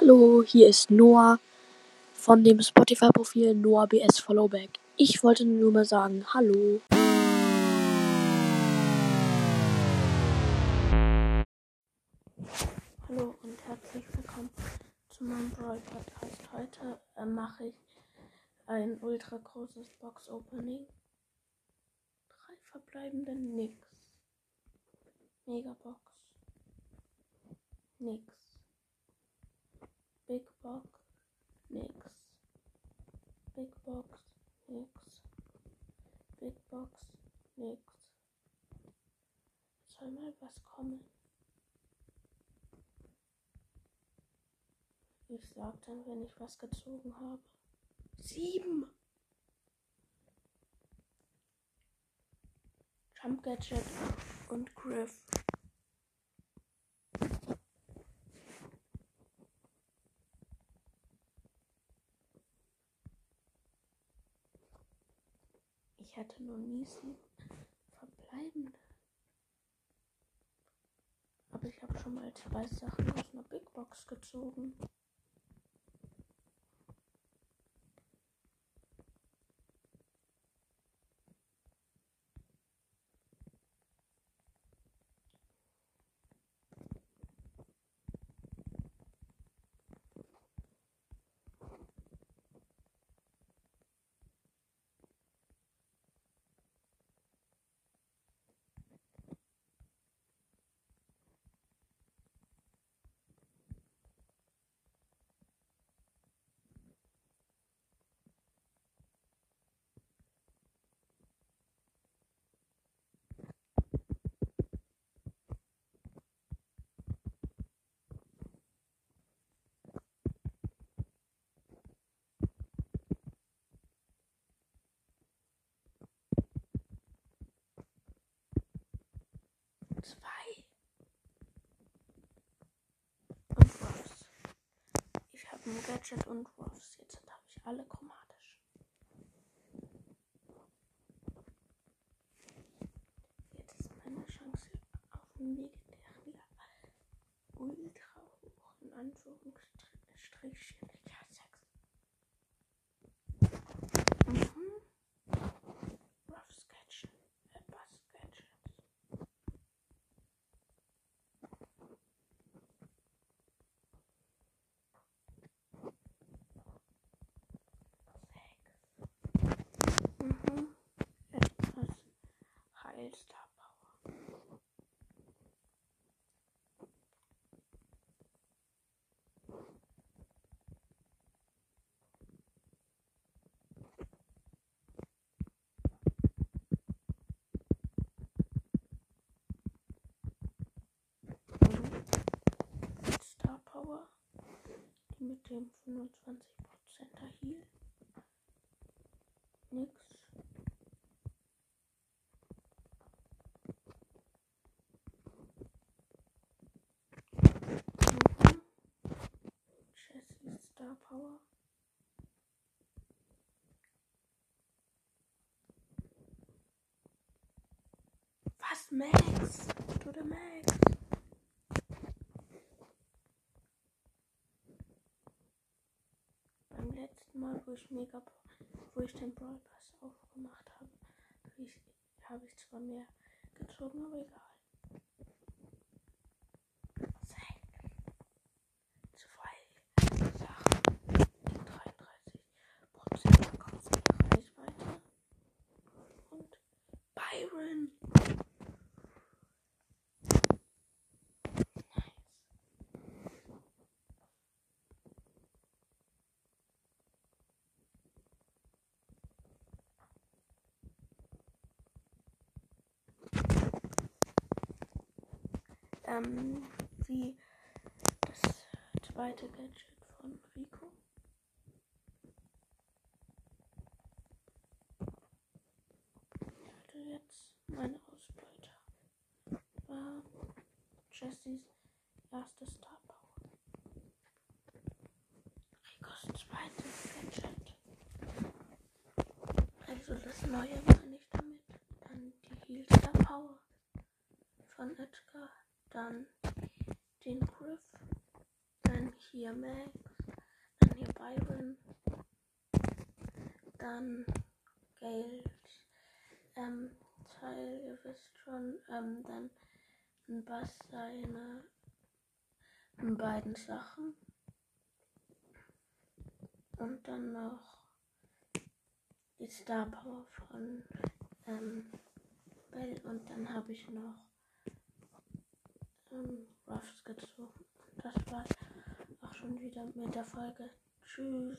Hallo, hier ist Noah von dem Spotify-Profil Noah BS Followback. Ich wollte nur mal sagen, hallo. Hallo und herzlich willkommen zu meinem Brawl Podcast. Heute äh, mache ich ein ultra großes Box Opening. Drei verbleibende Nix. Megabox. Nix. Big Box. Nix. Big Box. Nix. Big Box. Nix. Soll mal was kommen? Ich sag dann, wenn ich was gezogen habe. Sieben. Jump Gadget und Griff. Ich hatte noch nie sieben verbleibende. Aber ich habe schon mal zwei Sachen aus einer Big Box gezogen. Zwei. Und Ruffs. Ein Gadget und Ruffs. Jetzt habe ich alle chromatisch. Jetzt ist meine Chance auf dem legendären Level ultra hoch. In Anführungsstrichen. Ja, sechs. Mhm. Ruffs Gadget. Äh, Bass Gadget. Mhm. Etwas Heilstar Power. Mhm. Star Power. Die dem 25%er Heal. Nix. Jessie Star Power. Was, Max? Du der Max? Mal, wo ich Mega, wo ich den Brawl Pass aufgemacht habe, habe ich, habe ich zwar mehr gezogen, aber egal. Sechs. Zwei Sachen. 33 Prozent verkauft die Reichweite. Und Byron. Nice. Ähm, wie das zweite Gadget von Rico. Also jetzt meine Ausbeute war Jessys erstes Star Power. Ricos zweites Gadget. Also das neue meine ich damit. Dann die Heal Star Power von Edgar. Dann den Griff. Dann hier Max. Dann hier Byron. Dann Geld. Ähm, Teil, ihr wisst schon. Ähm, dann ein Bass seine beiden Sachen. Und dann noch die Star Power von ähm, Bell. Und dann habe ich noch ähm, Ruffs gezogen. Das war's auch schon wieder mit der Folge. Tschüss.